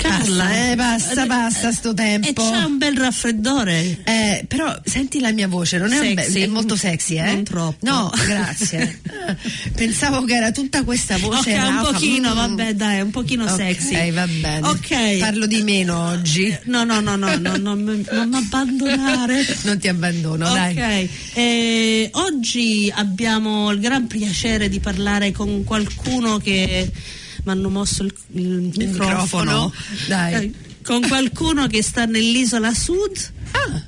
Carla, eh, basta, basta sto tempo. E c'è un bel raffreddore. Eh, però senti la mia voce, non è, un be- Sexy. è molto sexy, eh? Non troppo. No, grazie. Pensavo che era tutta questa voce Ok, un pochino, Mm. vabbè, dai, un pochino Ok, sexy. va bene. Ok. Parlo di meno oggi. No, no, no, no, no, non, non abbandonare. Non ti abbandono, dai. Ok, eh, oggi abbiamo il gran piacere di parlare con qualcuno che mi hanno mosso il, il microfono. microfono, dai. Eh, con qualcuno che sta nell'isola sud. Ah.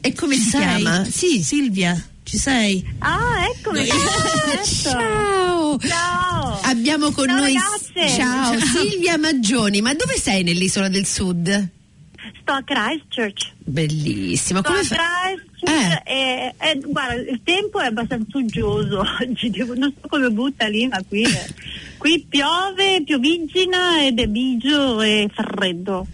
E come Ci si sei? chiama? Sì, Silvia, ci sei? Ah, eccomi. Certo. Ciao. Ciao. Abbiamo con Ciao, noi ragazze. Ciao, Ciao. Silvia Maggioni. Ma dove sei nell'isola del Sud? Sto a Christchurch. Bellissimo. Sto Come a fa- Christchurch e, e, guarda, il tempo è abbastanza uggioso oggi. non so come butta lì, ma qui, qui piove, pioviggina ed è bigio e freddo.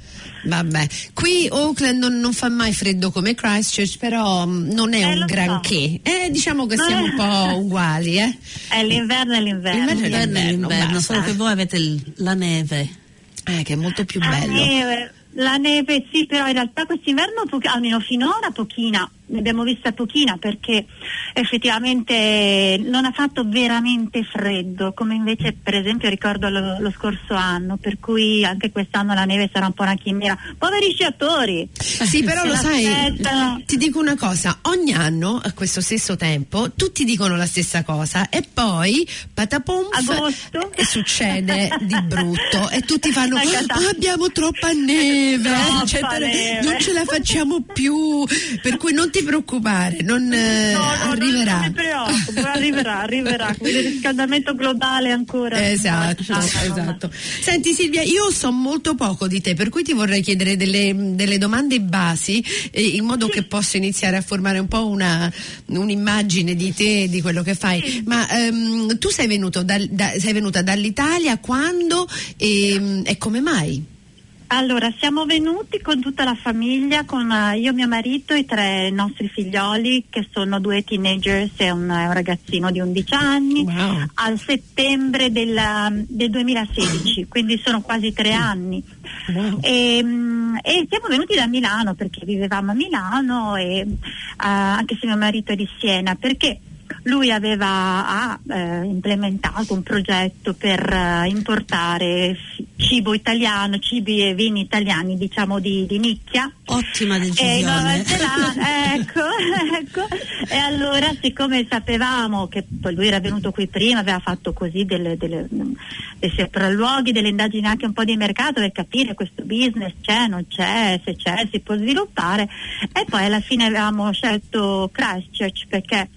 Vabbè, qui Auckland non, non fa mai freddo come Christchurch, però mm, non è Eh, un lo so. granché. Eh, diciamo che siamo un po' uguali, eh. È l'inverno e l'inverno. L'inverno è L'inverno è l'inverno, solo che voi avete il- la neve. Eh, che è molto più La bello. neve, la neve sì, però in realtà quest'inverno, almeno finora, pochina. Ne abbiamo vista pochina perché effettivamente non ha fatto veramente freddo, come invece per esempio ricordo lo, lo scorso anno, per cui anche quest'anno la neve sarà un po' una chimera. Poveri sciatori! Sì, però lo sai, ti dico una cosa, ogni anno a questo stesso tempo tutti dicono la stessa cosa e poi patapom Agosto. e succede di brutto e tutti fanno. "Ah, abbiamo troppa neve, Troppa cioè, neve." non ce la facciamo più, per cui non ti preoccupare, non eh, No, no, arriverà. Non mi preoccupo, arriverà, arriverà. Il riscaldamento globale ancora. Esatto, Ah, esatto. Senti Silvia, io so molto poco di te, per cui ti vorrei chiedere delle, delle domande basi eh, in modo che possa iniziare a formare un po' una, un'immagine di te, di quello che fai. Ma ehm, tu sei, venuto dal- da- sei venuta dall'Italia quando e, e come mai? Allora, siamo venuti con tutta la famiglia, con eh, io, mio marito e tre nostri figlioli, che sono due teenagers e un, eh, un ragazzino di 11 anni, Wow. al settembre della- del 2016, quindi sono quasi tre anni. Wow. E, mm, e siamo venuti da Milano perché vivevamo a Milano, e, eh, anche se mio marito è di Siena, perché lui aveva ha, eh, implementato un progetto per eh, importare cibo italiano, cibi e vini italiani, diciamo di, di nicchia. Ottima decisione. Zelanda, ecco, ecco. E allora, siccome sapevamo che lui era venuto qui prima, aveva fatto così delle, delle, dei sopralluoghi, delle indagini anche un po' di mercato per capire questo business c'è, non c'è, se c'è, si può sviluppare. E poi alla fine avevamo scelto Christchurch perché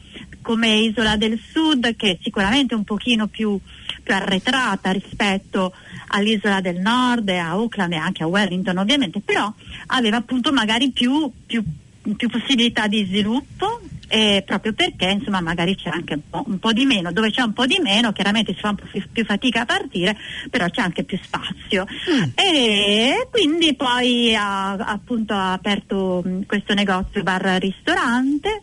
come isola del sud, che è sicuramente un pochino più, più arretrata rispetto all'isola del nord a Auckland e anche a Wellington ovviamente, però aveva appunto magari più, più, più possibilità di sviluppo eh, proprio perché insomma magari c'è anche un po', un po' di meno, dove c'è un po' di meno chiaramente si fa un po' più, più fatica a partire, però c'è anche più spazio. E quindi poi ha appunto ha aperto mh, questo negozio bar ristorante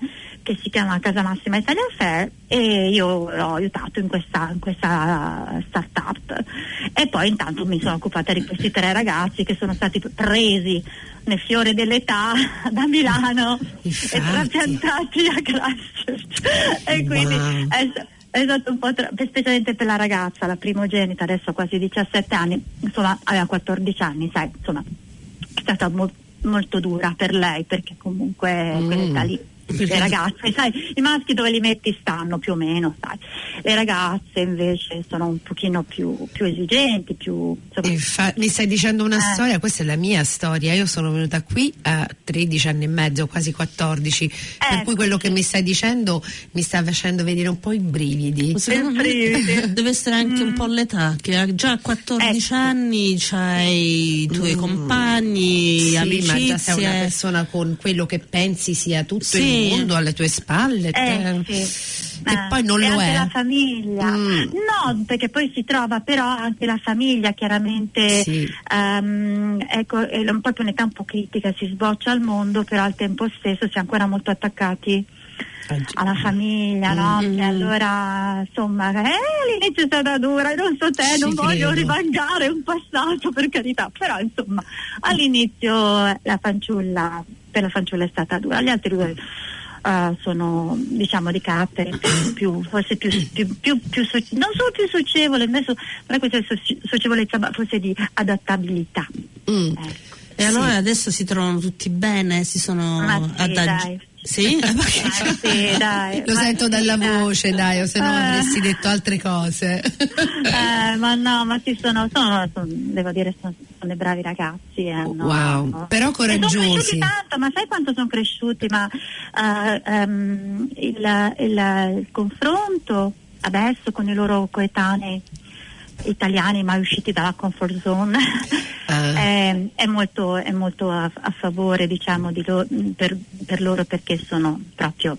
che si chiama Casa Massima Italia Fair e io l'ho aiutato in questa, in questa start-up e poi intanto mi sono occupata di questi tre ragazzi che sono stati presi nel fiore dell'età da Milano Infatti. e trapiantati a Christchurch e quindi Wow. è, è stato un po' tra- specialmente per la ragazza, la primogenita, adesso ha quasi 17 anni, insomma aveva 14 anni, sai, insomma è stata mo- molto dura per lei perché comunque Mm. quell'età lì le ragazze, sai, i maschi dove li metti stanno più o meno, sai. Le ragazze invece sono un pochino più, più esigenti, più insomma, Infa- mi stai dicendo una Eh. storia, questa è la mia storia. Io sono venuta qui a 13 anni e mezzo, quasi 14, per Ecco. cui quello che mi stai dicendo mi sta facendo venire un po' i brividi. Secondo me brividi. deve essere anche un po' l'età, che già a 14 Ecco. anni c'hai i tuoi compagni, Sì, amicizie. ma già sei una persona con quello che pensi sia tutto Sì. il mondo alle tue spalle. Eh, te- sì. che Eh, poi non lo è. la famiglia. Mm. No, perché poi si trova però anche la famiglia chiaramente Sì. ehm, ecco, è un- proprio un'età un po' critica, si sboccia al mondo, però al tempo stesso si è ancora molto attaccati alla famiglia, no? Mm. Allora insomma eh, all'inizio è stata dura, non so te, Ci non voglio credo. rivangare un passato per carità, però insomma all'inizio eh, la fanciulla, per la fanciulla è stata dura, gli altri due eh, sono diciamo di carattere più, più- forse più, più, più, soci- non solo più socievole, non è soci- socievolezza, ma forse di adattabilità. Mm. Ecco. E allora adesso si trovano tutti bene, si sono sì, dai. Sì? Eh, Ma sì, dai, Lo ma sento sì, dalla dai. voce, dai, o se no Eh. avresti detto altre cose. Eh, ma no, ma ci sono, sono, sono- devo dire, sono, sono dei bravi ragazzi. eh, no, Wow, no. però E Sono coraggiosi. cresciuti tanto, ma sai quanto sono cresciuti? Ma eh, ehm, il, il- il confronto adesso con i loro coetanei italiani mai usciti dalla comfort zone Ah. è, è molto, è molto a, a favore diciamo di lo- per, per loro perché sono proprio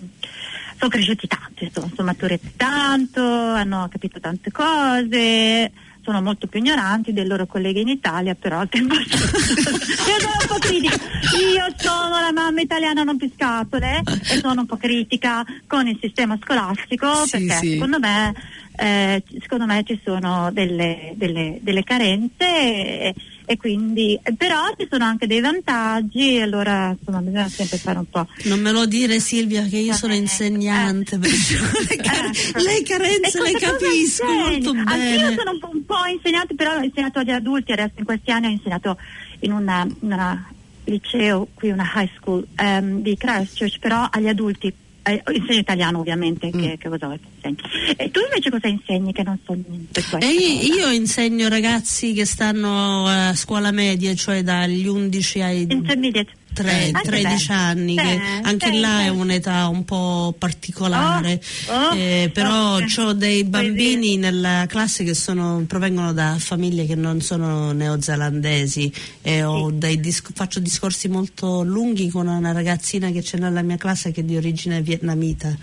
sono cresciuti tanto, sono, sono maturati tanto, hanno capito tante cose, sono molto più ignoranti dei loro colleghi in Italia, però al tempo stesso io sono un po' critica, io sono la mamma italiana non più scatole e sono un po' critica con il sistema scolastico Sì, perché sì. secondo me eh, secondo me ci sono delle, delle- delle carenze e, e quindi però ci sono anche dei vantaggi e allora insomma bisogna sempre fare un po' Non me lo dire Silvia che io sono Eh, insegnante, eh. le, care- Ecco. le carenze le capisco molto Anch'io bene. sono un po', un po' insegnante, però ho insegnato agli adulti, adesso in questi anni ho insegnato in una, una liceo, qui una high school ehm, di Christchurch, però agli adulti. Eh, insegno italiano ovviamente, Mm. che, che cosa insegni? E tu invece cosa insegni che non so niente di questo? E io, io insegno ragazzi che stanno a scuola media, cioè dagli 11 ai Intermediate. Tre- Ah, che 13 bello. anni, che Eh, anche sì, là sì. è un'età un po' particolare, Oh, oh, eh, però oh, ho dei bambini nella classe che sono- provengono da famiglie che non sono neozelandesi. E ho dei dis- faccio discorsi molto lunghi con una ragazzina che c'è nella mia classe che è di origine vietnamita.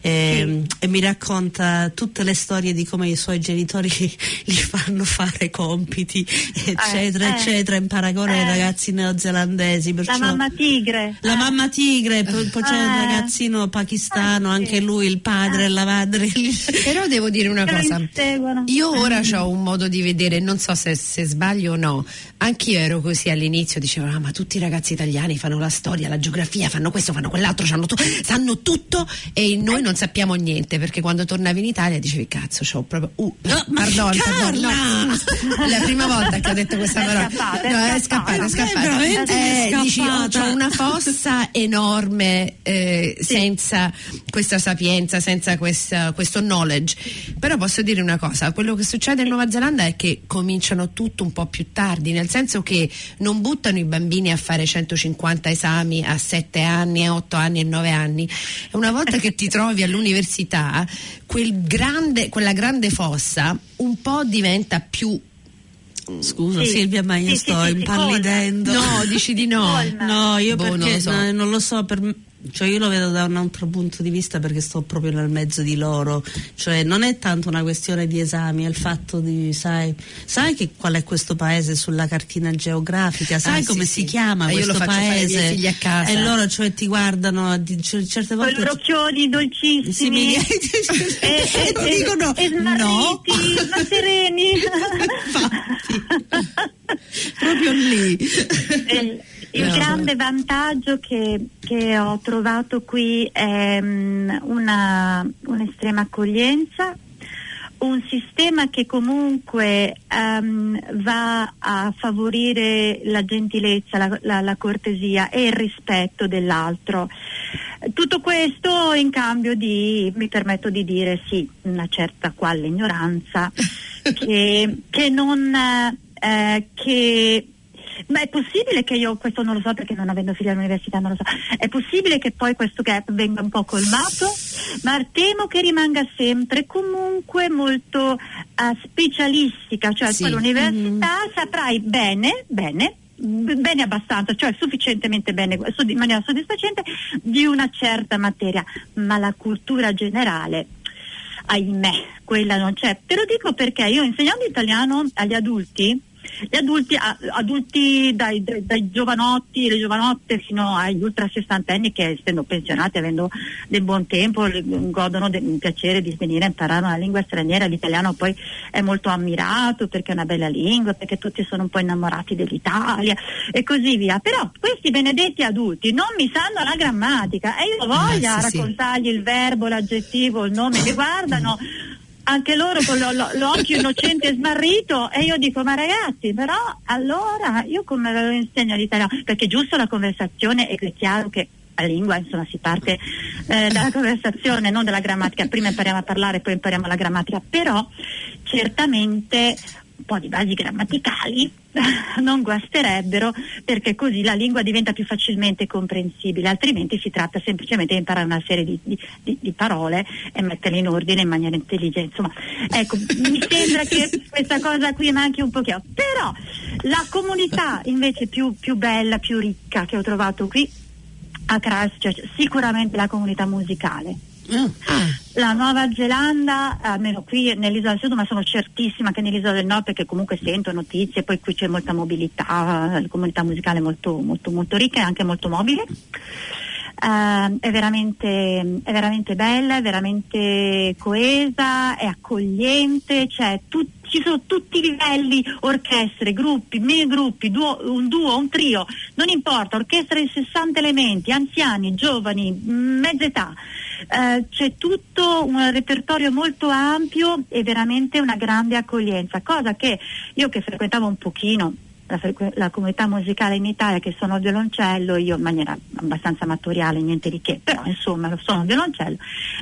E, e mi racconta tutte le storie di come i suoi genitori gli fanno fare compiti eccetera eh, eccetera. In paragone ai eh. ragazzi neozelandesi perciò mamma tigre. la mamma tigre, poi, poi c'è il Eh. ragazzino pakistano, Ah, anche lui, il padre e la madre. Però devo dire una cosa. Io ora ho un modo di vedere, non so se, se sbaglio o no. Anch'io ero così all'inizio, dicevo, ah, ma tutti i ragazzi italiani fanno la storia, la geografia, fanno questo, fanno quell'altro, tu- sanno tutto e noi non sappiamo niente, perché quando tornavi in Italia dicevi, cazzo, c'ho proprio... Uh, No, pardon, pardon, no, la prima volta che ho detto questa È parola. scappata, è no, è scappata. scappata, è scappata. È veramente Eh, dici, oh, scappata. c'ho una fossa enorme eh, senza questa sapienza, senza questa- questo knowledge. Però posso dire una cosa, quello che succede in Nuova Zelanda è che cominciano tutto un po' più tardi, nel senso che non buttano i bambini a fare 150 esami a 7 anni, a 8 anni e 9 anni. E una volta che ti trovi all'università, quel grande- quella grande fossa un po' diventa più Scusa Sì. Silvia, ma io Sì, sto sì, sì, sì, impallidendo. No, dici di no. Colma. No, io Boh, perché non lo so. no, non lo so, per me- cioè io lo vedo da un altro punto di vista perché sto proprio nel mezzo di loro, cioè non è tanto una questione di esami, è il fatto di, sai, sai che qual è questo paese sulla cartina geografica, sai Ah, come sì, si sì. chiama Eh, io lo questo paese? miei figli a casa. E loro cioè ti guardano di- cioè, certe Con i volte loro occhioni dolcissimi. Sì, mi- e, e ti dicono e no. ma sereni. proprio lì. Il No. grande vantaggio che, che ho trovato qui è mm, una, un'estrema accoglienza, un sistema che comunque ehm, va a favorire la gentilezza, la, la- la cortesia e il rispetto dell'altro. Tutto questo in cambio di, mi permetto di dire sì, una certa quale ignoranza che, che non... eh, che ma è possibile che io, questo non lo so perché non avendo figli all'università non lo so, è possibile che poi questo gap venga un po' colmato, ma temo che rimanga sempre comunque molto eh, specialistica, cioè Sì. tu all'università saprai bene, bene, bene abbastanza, cioè sufficientemente bene, in maniera soddisfacente di una certa materia, ma la cultura generale ahimè, quella non c'è. Te lo dico perché io insegnando italiano agli adulti, gli adulti, adulti dai, dai- dai giovanotti, le giovanotte fino agli ultra sessantenni che essendo pensionati, avendo del buon tempo, godono del piacere di venire a imparare una lingua straniera. L'italiano poi è molto ammirato perché è una bella lingua, perché tutti sono un po' innamorati dell'Italia e così via. Però questi benedetti adulti non mi sanno la grammatica e io voglio Ah, sì, sì. raccontargli il verbo, l'aggettivo, il nome, li guardano anche loro con lo- lo- l'occhio innocente e smarrito e io dico ma ragazzi però allora io come ve lo insegno l'italiano perché giusto la conversazione è chiaro che la lingua insomma si parte eh, dalla conversazione non dalla grammatica. Prima impariamo a parlare poi impariamo la grammatica. Però certamente un po' di basi grammaticali non guasterebbero perché così la lingua diventa più facilmente comprensibile, altrimenti si tratta semplicemente di imparare una serie di, di- di- parole e metterle in ordine in maniera intelligente. Insomma, ecco, mi sembra che questa cosa qui manchi un pochino, però la comunità invece più, più bella, più ricca che ho trovato qui a Christchurch, sicuramente la comunità musicale. Ah, La Nuova Zelanda, almeno qui nell'isola del sud, ma sono certissima che nell'isola del nord, perché comunque sento notizie, poi qui c'è molta mobilità, la comunità musicale è molto, molto, molto ricca e anche molto mobile. Eh, è, veramente, è veramente bella, è veramente coesa, è accogliente, cioè tu- ci sono tutti i livelli, orchestre, gruppi, mini gruppi, duo- un duo, un trio, non importa, orchestra di 60 elementi, anziani, giovani, mezza età. Eh, c'è tutto un repertorio molto ampio e veramente una grande accoglienza, cosa che io che frequentavo un pochino la, frequ- la comunità musicale in Italia che sono violoncello, io in maniera abbastanza amatoriale, niente di che, però insomma sono violoncello,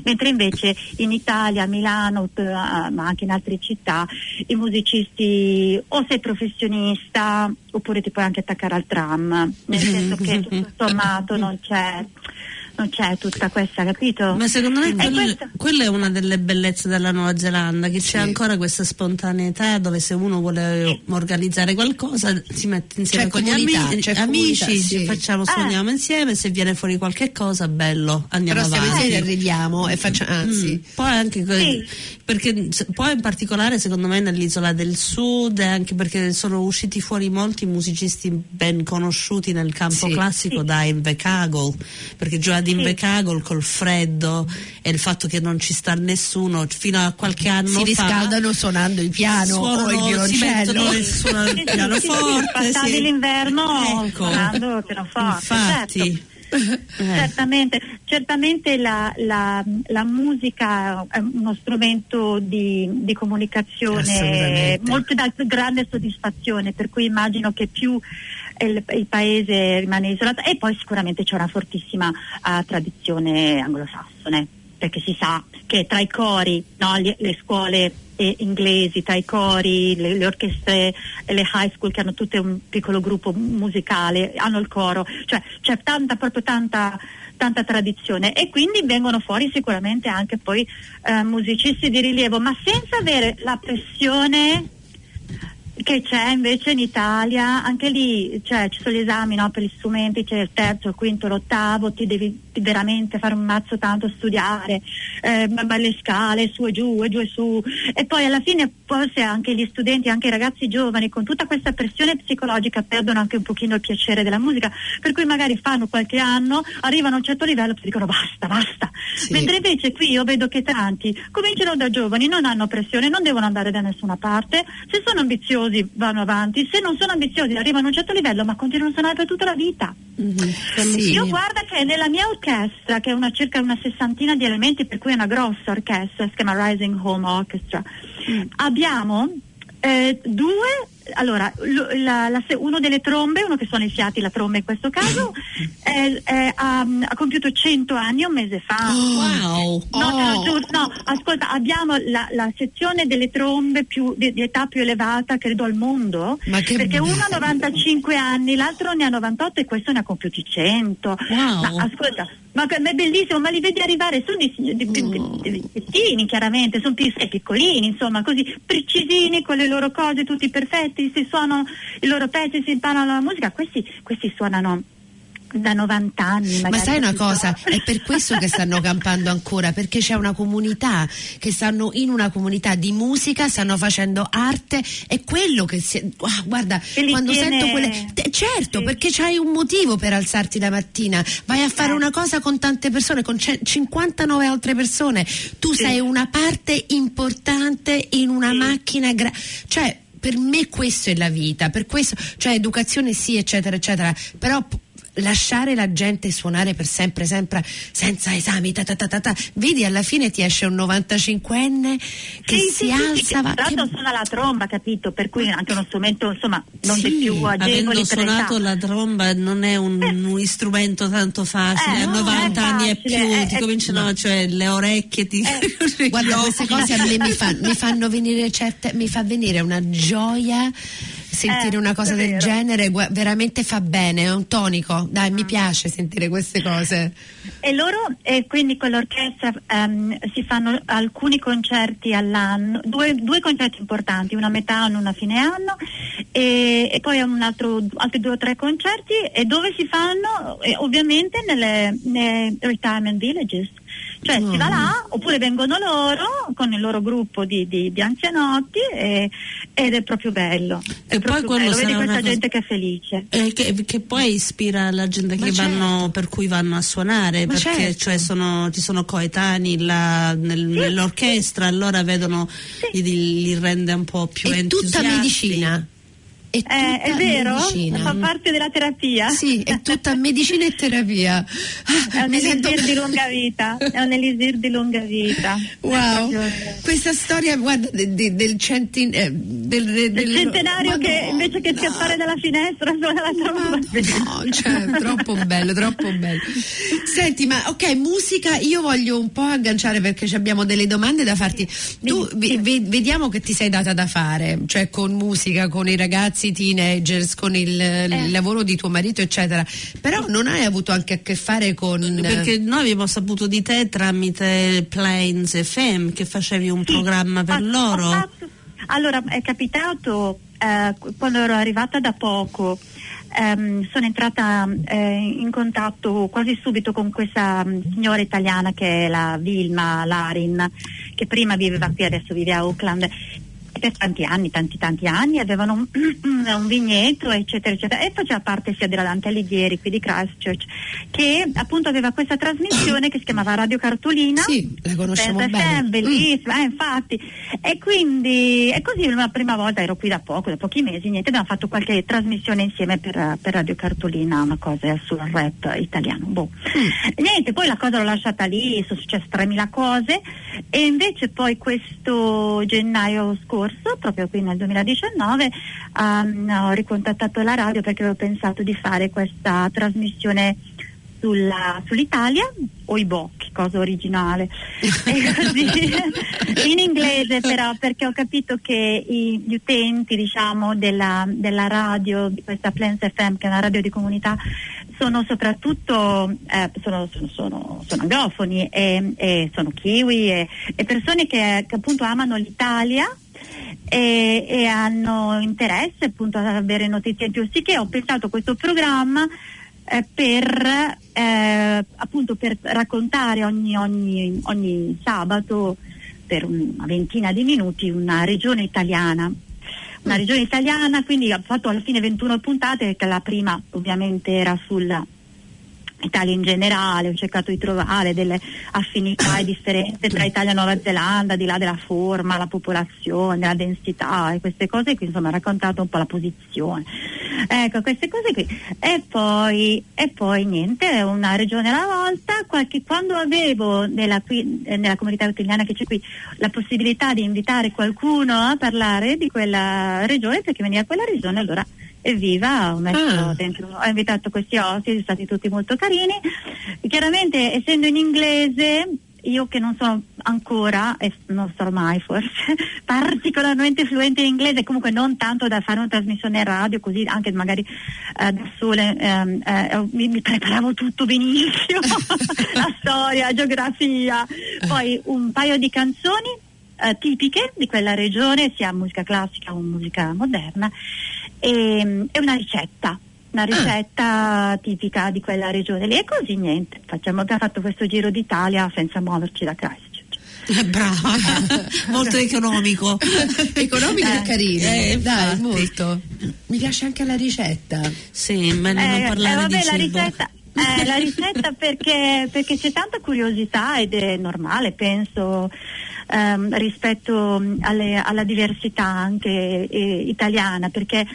mentre invece in Italia, a Milano, ma anche in altre città, i musicisti o sei professionista oppure ti puoi anche attaccare al tram, nel senso che tutto sommato non c'è, non c'è tutta questa, capito? Ma secondo me quello- questo- quella è una delle bellezze della Nuova Zelanda, che Sì. c'è ancora questa spontaneità dove se uno vuole organizzare qualcosa si mette insieme C'è con gli comunità, ami- c'è amici, comunità, sì. facciamo, suoniamo insieme, se viene fuori qualche cosa bello, andiamo Però avanti. insieme arriviamo e facciamo, anzi. Mm, Poi anche que- Sì. perché poi in particolare secondo me nell'isola del sud, anche perché sono usciti fuori molti musicisti ben conosciuti nel campo Sì. classico Sì. da Invercargill, perché già ad Sì. Invercargill col freddo e il fatto che non ci sta nessuno fino a qualche anno si fa riscaldano suonando il piano suonano- o il si violoncello. e suonano il pianoforte. sì, sì, l'inverno Ecco. suonando il pianoforte, Infatti. certo. Eh. Certamente, certamente la, la- la musica è uno strumento di, di comunicazione molto da grande soddisfazione, per cui immagino che più il, il paese rimane isolato. E poi sicuramente c'è una fortissima ah, tradizione anglosassone, perché si sa che tra i cori, no, le, le scuole eh, inglesi, tra i cori, le, le orchestre le high school che hanno tutte un piccolo gruppo musicale, hanno il coro, cioè c'è tanta, proprio tanta, tanta tradizione. E quindi vengono fuori sicuramente anche poi eh, musicisti di rilievo, ma senza avere la pressione che c'è invece in Italia, anche lì cioè, ci sono gli esami no, per gli strumenti, c'è il terzo, il quinto, l'ottavo, ti devi veramente fare un mazzo tanto studiare, eh, le scale su e giù e giù e su. E poi alla fine forse anche gli studenti, anche i ragazzi giovani con tutta questa pressione psicologica perdono anche un pochino il piacere della musica, per cui magari fanno qualche anno, arrivano a un certo livello e dicono basta, basta. Sì. Mentre invece qui io vedo che tanti cominciano da giovani, non hanno pressione, non devono andare da nessuna parte, se sono ambiziosi vanno avanti, se non sono ambiziosi arrivano a un certo livello ma continuano a suonare per tutta la vita. Mhm. Sì. Io guarda che nella mia orchestra, che è una circa una sessantina di elementi, per cui è una grossa orchestra, si chiama Rising Home Orchestra, abbiamo eh, due, allora, la- la uno delle trombe, uno che suona i fiati, la tromba in questo caso, è- è- ha, ha compiuto 100 anni un mese fa. Wow. No, Oh. giuro, no, ascolta, abbiamo la, la sezione delle trombe più, di, di età più elevata, credo, al mondo. Perché uno bello. ha 95 anni, l'altro ne ha 98 e questo ne ha compiuti 100. Wow. Ma ascolta, ma, ma è bellissimo, ma li vedi arrivare, sono di- di piccini chiaramente, sono pi- eh, piccolini, insomma, così precisini con le loro cose, tutti perfetti, si suonano i loro pezzi, si imparano la musica, questi, questi suonano da 90 anni. Ma sai una cosa? È per questo che stanno campando ancora, perché c'è una comunità, che stanno in una comunità di musica, stanno facendo arte, è quello che si... ah, guarda, quando tiene- sento quelle... certo, Sì. perché c'hai un motivo per alzarti la mattina, vai a fare Eh. una cosa con tante persone, con ce- 59 altre persone, tu Sì. sei una parte importante in una Sì. macchina... gra- cioè, per me questo è la vita, per questo, cioè educazione sì, eccetera, eccetera, però lasciare la gente suonare per sempre, sempre senza esami, ta ta ta ta ta. vedi alla fine ti esce un 95enne che Sì, si sì, alza, tra che- l'altro suona la tromba, capito? Per cui anche uno strumento, insomma, non Sì, più agevoli Avendo suonato la tromba non è un, un strumento tanto facile, Eh, a no, 90 è anni e più è- ti è- cominciano, cioè le orecchie ti Eh, Guarda, queste cose a me mi, fa- mi fanno venire certe, mi fa venire una gioia sentire Eh, una cosa del vero. genere, gua- veramente fa bene, è un tonico. Dai, Ah. mi piace sentire queste cose. E loro, e quindi con l'orchestra ehm, si fanno alcuni concerti all'anno, due, due concerti importanti, una a metà anno, una a fine anno, e, e poi un altro, altri due o tre concerti, e dove si fanno? Eh, ovviamente nelle, nei retirement villages. Cioè si va là, oppure vengono loro con il loro gruppo di, di- di anzianotti e- ed è proprio bello. È E poi proprio quello bello. Vedi questa cosa- gente che è felice. Eh, che, che poi ispira la gente certo. vanno, per cui vanno a suonare, Ma perché certo. cioè, sono, ci sono coetanei là nel- nell'orchestra, allora vedono, li, li rende un po' più è tutta entusiasti. medicina. È, Eh, è vero? medicina. Fa parte della terapia? Sì, è tutta medicina e terapia. Ah, È un mi sento- elisir di lunga vita, è un elisir di lunga vita. Wow, Proprio- questa storia guarda de- de- del, centin- eh, del, del- Il centenario Madonna. che invece che scappare dalla finestra suona la tromba. No, cioè, troppo bello, troppo bello. Senti, ma ok, musica, io voglio un po' agganciare perché abbiamo delle domande da farti. Tu ve- ve- vediamo che ti sei data da fare, cioè con musica, con i ragazzi teenagers, con il, il lavoro di tuo marito, eccetera. Però non hai avuto anche a che fare con Perché noi abbiamo saputo di te tramite Plains FM che facevi un programma per Ho- ho loro. fatto- allora, è capitato eh, qu- quando ero arrivata da poco. ehm, sono entrata eh, in contatto quasi subito con questa mm, signora italiana che è la Vilma Larin, che prima viveva qui, adesso vive a Auckland. Per tanti anni, tanti tanti anni, avevano un, un vigneto, eccetera, eccetera, e faceva parte sia della Dante Alighieri, qui di Christchurch, che appunto aveva questa trasmissione che si chiamava Radio Cartolina. Sì, la conosciamo Pensa bene. sempre, bellissima, eh, infatti. E quindi, e così la prima volta ero qui da poco, da pochi mesi, niente, abbiamo fatto qualche trasmissione insieme per, per Radio Cartolina, una cosa sul rap italiano. Boh. Niente, poi la cosa l'ho lasciata lì, sono successe 3.000 cose e invece poi questo gennaio scorso, proprio qui nel 2019, ehm, ho ricontattato la radio perché avevo pensato di fare questa trasmissione sulla- sull'Italia o i bocchi, cosa originale. In inglese però perché ho capito che i- gli utenti diciamo, della, della radio, di questa Plans FM che è una radio di comunità, sono soprattutto eh, sono, sono, sono, sono anglofoni e, e sono kiwi e, e persone che, che appunto amano l'Italia e, e hanno interesse appunto ad avere notizie in più. Sì che ho pensato a questo programma eh, per eh, appunto per raccontare ogni, ogni, ogni sabato per una ventina di minuti una regione italiana. Una regione italiana, quindi ho fatto alla fine 21 puntate, che la prima ovviamente era sulla Italia in generale, ho cercato di trovare delle affinità e differenze tra Italia e Nuova Zelanda, di là della forma, la popolazione, la densità e queste cose qui, insomma ho raccontato un po' la posizione. Ecco, queste cose qui. E poi, e poi niente, una regione alla volta, qualche, quando avevo nella, qui, nella comunità italiana che c'è qui la possibilità di invitare qualcuno a parlare di quella regione, perché veniva quella regione, allora evviva, ho messo Ah. dentro, ho invitato questi ospiti, sono stati tutti molto carini. Chiaramente essendo in inglese, io che non sono ancora, e non sarò mai forse, particolarmente fluente in inglese, comunque non tanto da fare una trasmissione radio, così anche magari eh, da sole ehm, eh, mi, mi preparavo tutto benissimo, la storia, la geografia, poi un paio di canzoni eh, tipiche di quella regione, sia musica classica o musica moderna, e, e una ricetta. Una una ricetta tipica di quella regione lì e così niente, facciamo, abbiamo fatto questo giro d'Italia senza muoverci da Christchurch. Eh, Brava, molto economico. Economico e Eh, carino, eh, dai, infatti. molto. Mi piace anche la ricetta. Sì, non Eh, parlare eh, vabbè, di la cibo. ricetta, eh, la ricetta perché, perché c'è tanta curiosità ed è normale, penso, ehm, rispetto alle- alla diversità anche eh, italiana, perché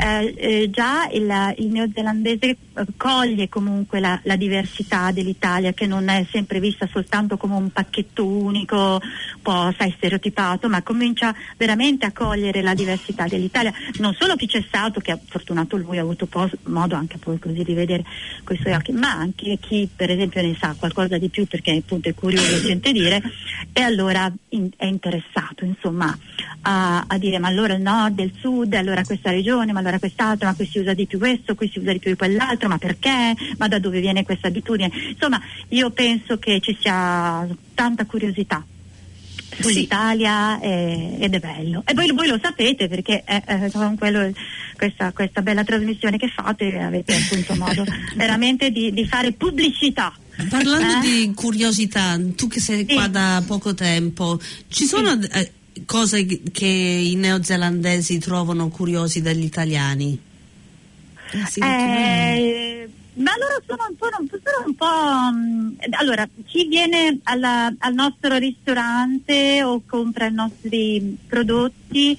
eh, eh, già il, il neozelandese coglie comunque la, la diversità dell'Italia che non è sempre vista soltanto come un pacchetto unico, un po' sai, stereotipato, ma comincia veramente a cogliere la diversità dell'Italia. Non solo chi c'è stato, che ha fortunato lui ha avuto po- modo anche poi così di vedere con i suoi occhi, ma anche chi per esempio ne sa qualcosa di più perché appunto è curioso e sente dire e allora in- è interessato insomma a, a dire ma allora il nord e il sud, allora questa regione, ma allora quest'altra, ma qui si usa di più questo, qui si usa di più quell'altro, ma perché? Ma da dove viene questa abitudine? Insomma, io penso che ci sia tanta curiosità sull'Italia eh, ed è bello. E voi, voi lo sapete perché eh, eh, con quello- questa, questa bella trasmissione che fate avete appunto modo veramente di, di fare pubblicità. Parlando Eh? di curiosità, tu che sei Sì. qua da poco tempo, ci sono eh, cose che i neozelandesi trovano curiosi dagli italiani? Eh, ma loro sono un po', sono un po', mm, allora chi viene alla- al nostro ristorante o compra i nostri prodotti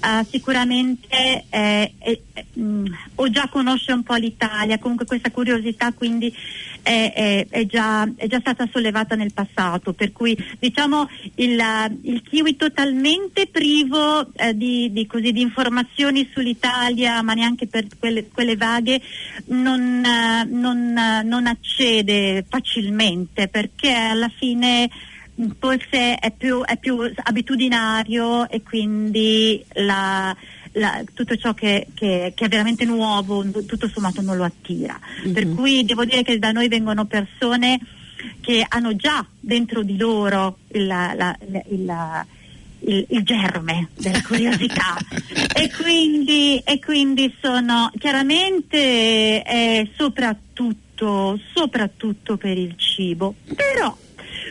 eh, sicuramente eh, eh, mm, o già conosce un po' l'Italia, comunque questa curiosità quindi è, è- è già, è già stata sollevata nel passato, per cui diciamo il, il kiwi totalmente privo eh, di, di così, di informazioni sull'Italia, ma neanche per quelle, quelle vaghe, non, eh, non, eh, non accede facilmente perché alla fine mh, forse è più, è più abitudinario e quindi la- la- tutto ciò che, che- che è veramente nuovo tutto sommato non lo attira. Per cui devo dire che da noi vengono persone che hanno già dentro di loro il, la- il- il- il germe della curiosità e, quindi, e quindi sono chiaramente è soprattutto, soprattutto per il cibo, però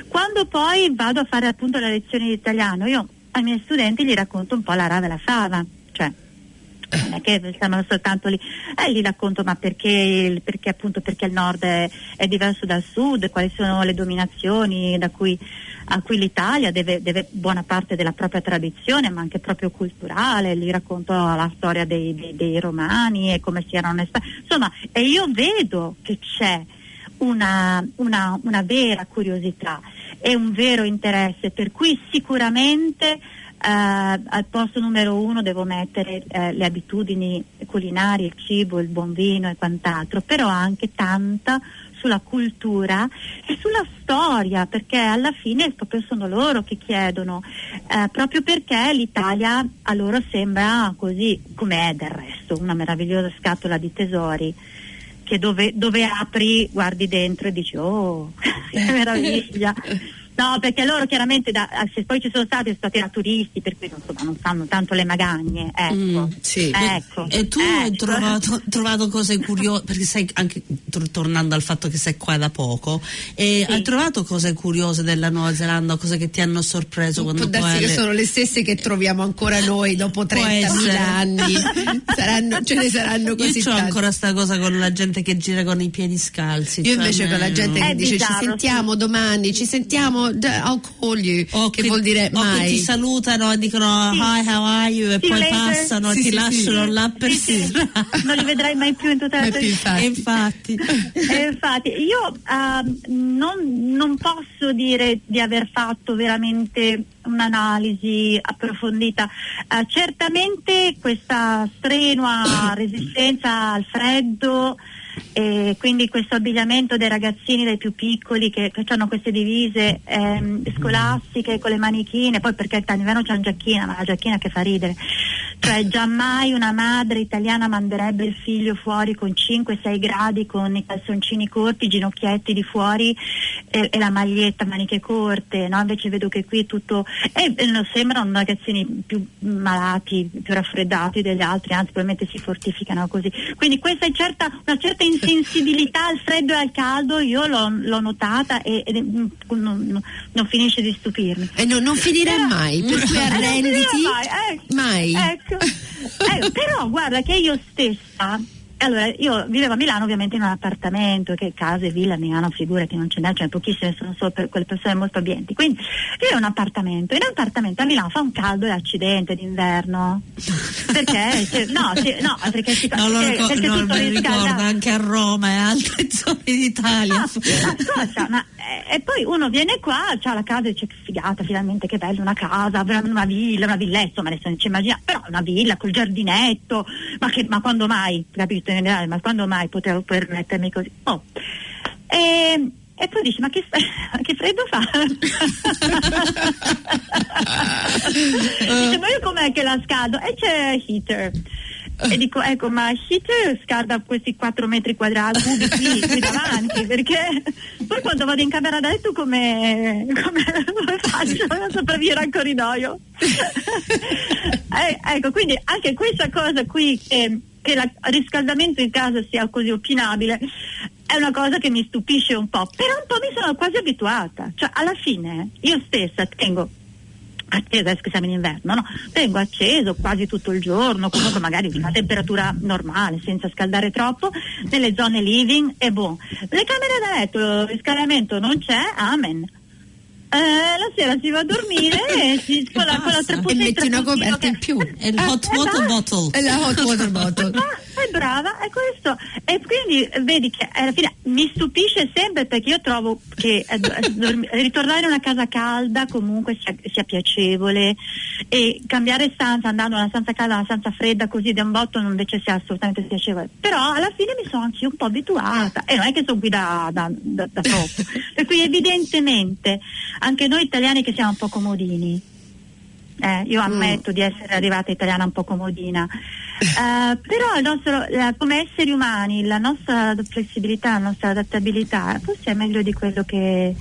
quando poi vado a fare appunto la lezione di italiano io ai miei studenti gli racconto un po' la rava e la fava, cioè non è che siamo soltanto lì, eh, gli racconto ma perché, perché appunto perché il nord è, è diverso dal sud, quali sono le dominazioni da cui, a cui l'Italia deve, deve buona parte della propria tradizione ma anche proprio culturale, gli racconto la storia dei, dei- dei romani e come si erano stati, insomma e io vedo che c'è una, una- una vera curiosità e un vero interesse, per cui sicuramente eh, al posto numero uno devo mettere eh, le abitudini culinarie, il cibo, il buon vino e quant'altro, però anche tanta sulla cultura e sulla storia, perché alla fine proprio sono loro che chiedono, eh, proprio perché l'Italia a loro sembra così, come è del resto, una meravigliosa scatola di tesori che dove, dove apri, guardi dentro e dici oh, che meraviglia. No, perché loro chiaramente, da- ah, se poi ci sono stati, sono stati da turisti, per cui insomma, non sanno tanto le magagne. Ecco. Mm, sì. Ecco. E tu hai Ecco. trovato, trovato cose curiose, perché sai anche tor- tornando al fatto che sei qua da poco, e Sì. hai trovato cose curiose della Nuova Zelanda, cose che ti hanno sorpreso Può quando poi darsi che sono le stesse che troviamo ancora noi dopo 30.000 essere. anni. Saranno- ce ne saranno Io così ho tanti. ancora sta cosa con la gente che gira con i piedi scalzi. Io cioè, invece con la me- gente che È dice ci bizzarro, sentiamo domani, ci sentiamo, I'll call you, O che, vuol dire o che mai. ti salutano e dicono Sì. hi how are you e you poi later. passano e Sì, ti sì, lasciano sì. là per Sì, sì. strada. Non li vedrai mai più in tutta la Mai tua vita. Infatti. infatti Eh, infatti, io ehm, non, non posso dire di aver fatto veramente un'analisi approfondita. Eh, certamente questa strenua resistenza al freddo e quindi questo abbigliamento dei ragazzini dai più piccoli che, che hanno queste divise ehm, scolastiche con le manichine, poi perché in inverno c'è una giacchina, ma la giacchina che fa ridere. Cioè giammai una madre italiana manderebbe il figlio fuori con 5-6 gradi, con i calzoncini corti, i ginocchietti di fuori e, e la maglietta, maniche corte, no? Invece vedo che qui tutto... E, e non sembrano ragazzini più malati, più raffreddati degli altri, anzi probabilmente si fortificano così. Quindi questa è certa, una certa insensibilità al freddo e al caldo, io l'ho, l'ho notata e, e mm, non, non- finisce di stupirmi. E non, non finirà Però- mai, per cui Eh, arrenditi mai, ecco. mai. Ecco. Eh, però guarda che io stessa, allora io vivevo a Milano ovviamente in un appartamento, che case, villa a Milano, figurati, non ce n'è, ne pochissime, sono solo per quelle persone molto abbienti. Quindi io ho un appartamento, in un appartamento a Milano fa un caldo e accidente d'inverno. Perché? Se- no, se- no, perché si lo perché- ricor- perché non tutto lo ricordo anche a Roma e altre zone d'Italia. Ah, ma cosa? Ma, eh, e poi uno viene qua, c'ha la casa e dice che figata, finalmente che bello, una casa, una villa, una villa, insomma adesso non ci immagina, però una villa col giardinetto, ma, che, ma quando mai, capito in generale, ma quando mai potevo permettermi così? Oh. E, e poi dici, ma che, che freddo fa? dice, ma io com'è che la scaldo? E c'è heater. E dico, ecco, ma heater scalda questi 4 metri quadrati cubici qui davanti, perché poi quando vado in camera da letto come faccio a sopravvivere al corridoio? Eh, ecco, quindi anche questa cosa qui che, che il riscaldamento in casa sia così opinabile è una cosa che mi stupisce un po', però un po' mi sono quasi abituata, cioè alla fine io stessa tengo acceso, adesso che siamo in inverno, no? Tengo acceso quasi tutto il giorno, comunque magari una temperatura normale, senza scaldare troppo, nelle zone living e boh. Le camere da letto, il riscaldamento non c'è, amen. Eh, la sera si va a dormire e si con la, con la E metti una coperta che- in più. È il Eh, hot eh, water basta. bottle. E la hot water bottle. Ah, è brava, è questo. E quindi eh, vedi che alla fine mi stupisce sempre perché io trovo che eh, dormi- ritornare in una casa calda comunque sia, sia piacevole e cambiare stanza andando da una stanza calda a una stanza fredda così da un botto non invece sia assolutamente piacevole. Però alla fine mi sono anche un po' abituata e non è che sono qui da, da, da- da troppo. per cui evidentemente anche noi italiani che siamo un po' comodini. Eh, io ammetto di essere arrivata italiana un po' comodina, Eh, però il nostro, eh, come esseri umani la nostra flessibilità, la nostra adattabilità forse è meglio di quello che,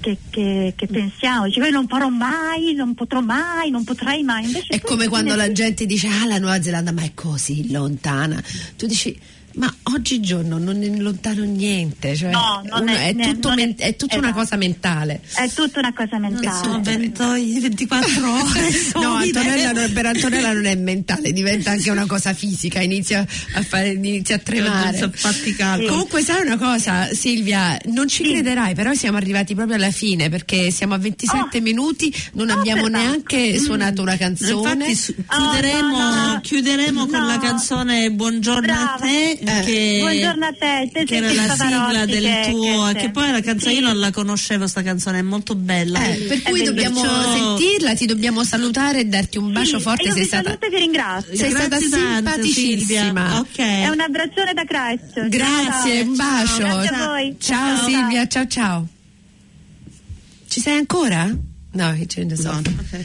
che, che- che pensiamo. Dici, "Io non farò mai, non potrò mai, non potrai mai. Invece È come quando la gente dice ah la Nuova Zelanda ma è così lontana. Tu dici ma oggigiorno non è lontano niente, cioè No, non è- è, ne- tutto non è- men- è tutta una esatto. cosa mentale. È tutta una cosa Non mentale. sono 20 24 ore. No. Antonella non- per Antonella non è mentale, diventa anche una cosa fisica, inizia a, fare, inizia a tremare. Sì. Comunque sai una cosa Silvia, non ci Sì. crederai, però siamo arrivati proprio alla fine perché siamo a 27 Oh. minuti, non Oh, abbiamo neanche suonato una canzone. Infatti su- Oh, chiuderemo, no, no. chiuderemo con No. la canzone Buongiorno Brava. a te. Che, Buongiorno a te, te che era la sigla del che- tuo che- che, poi la canzone Sì. io non la conoscevo sta canzone è molto bella Eh, per cui dobbiamo bellissimo. sentirla, ti dobbiamo salutare e darti un bacio Sì, forte. Sei stata, saluto e vi ringrazio. sei stata Grazie tante, simpaticissima. Silvia. ok È un abbraccione da Christchurch. Grazie, Ciao. un bacio. Grazie a voi. Ciao, Silvia, ciao ciao. Ci sei ancora? No, he turned us off. Ok.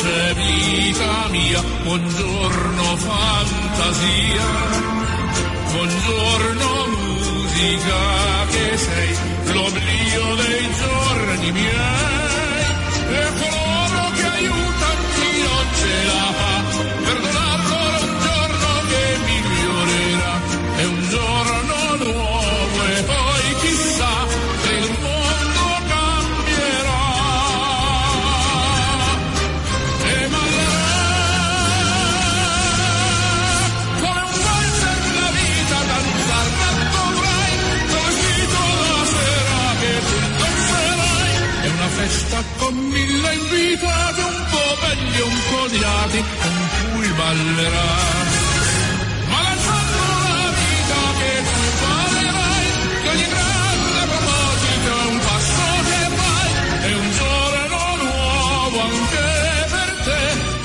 voce vita mia, buongiorno fantasia, buongiorno musica che sei l'oblio dei giorni miei callerà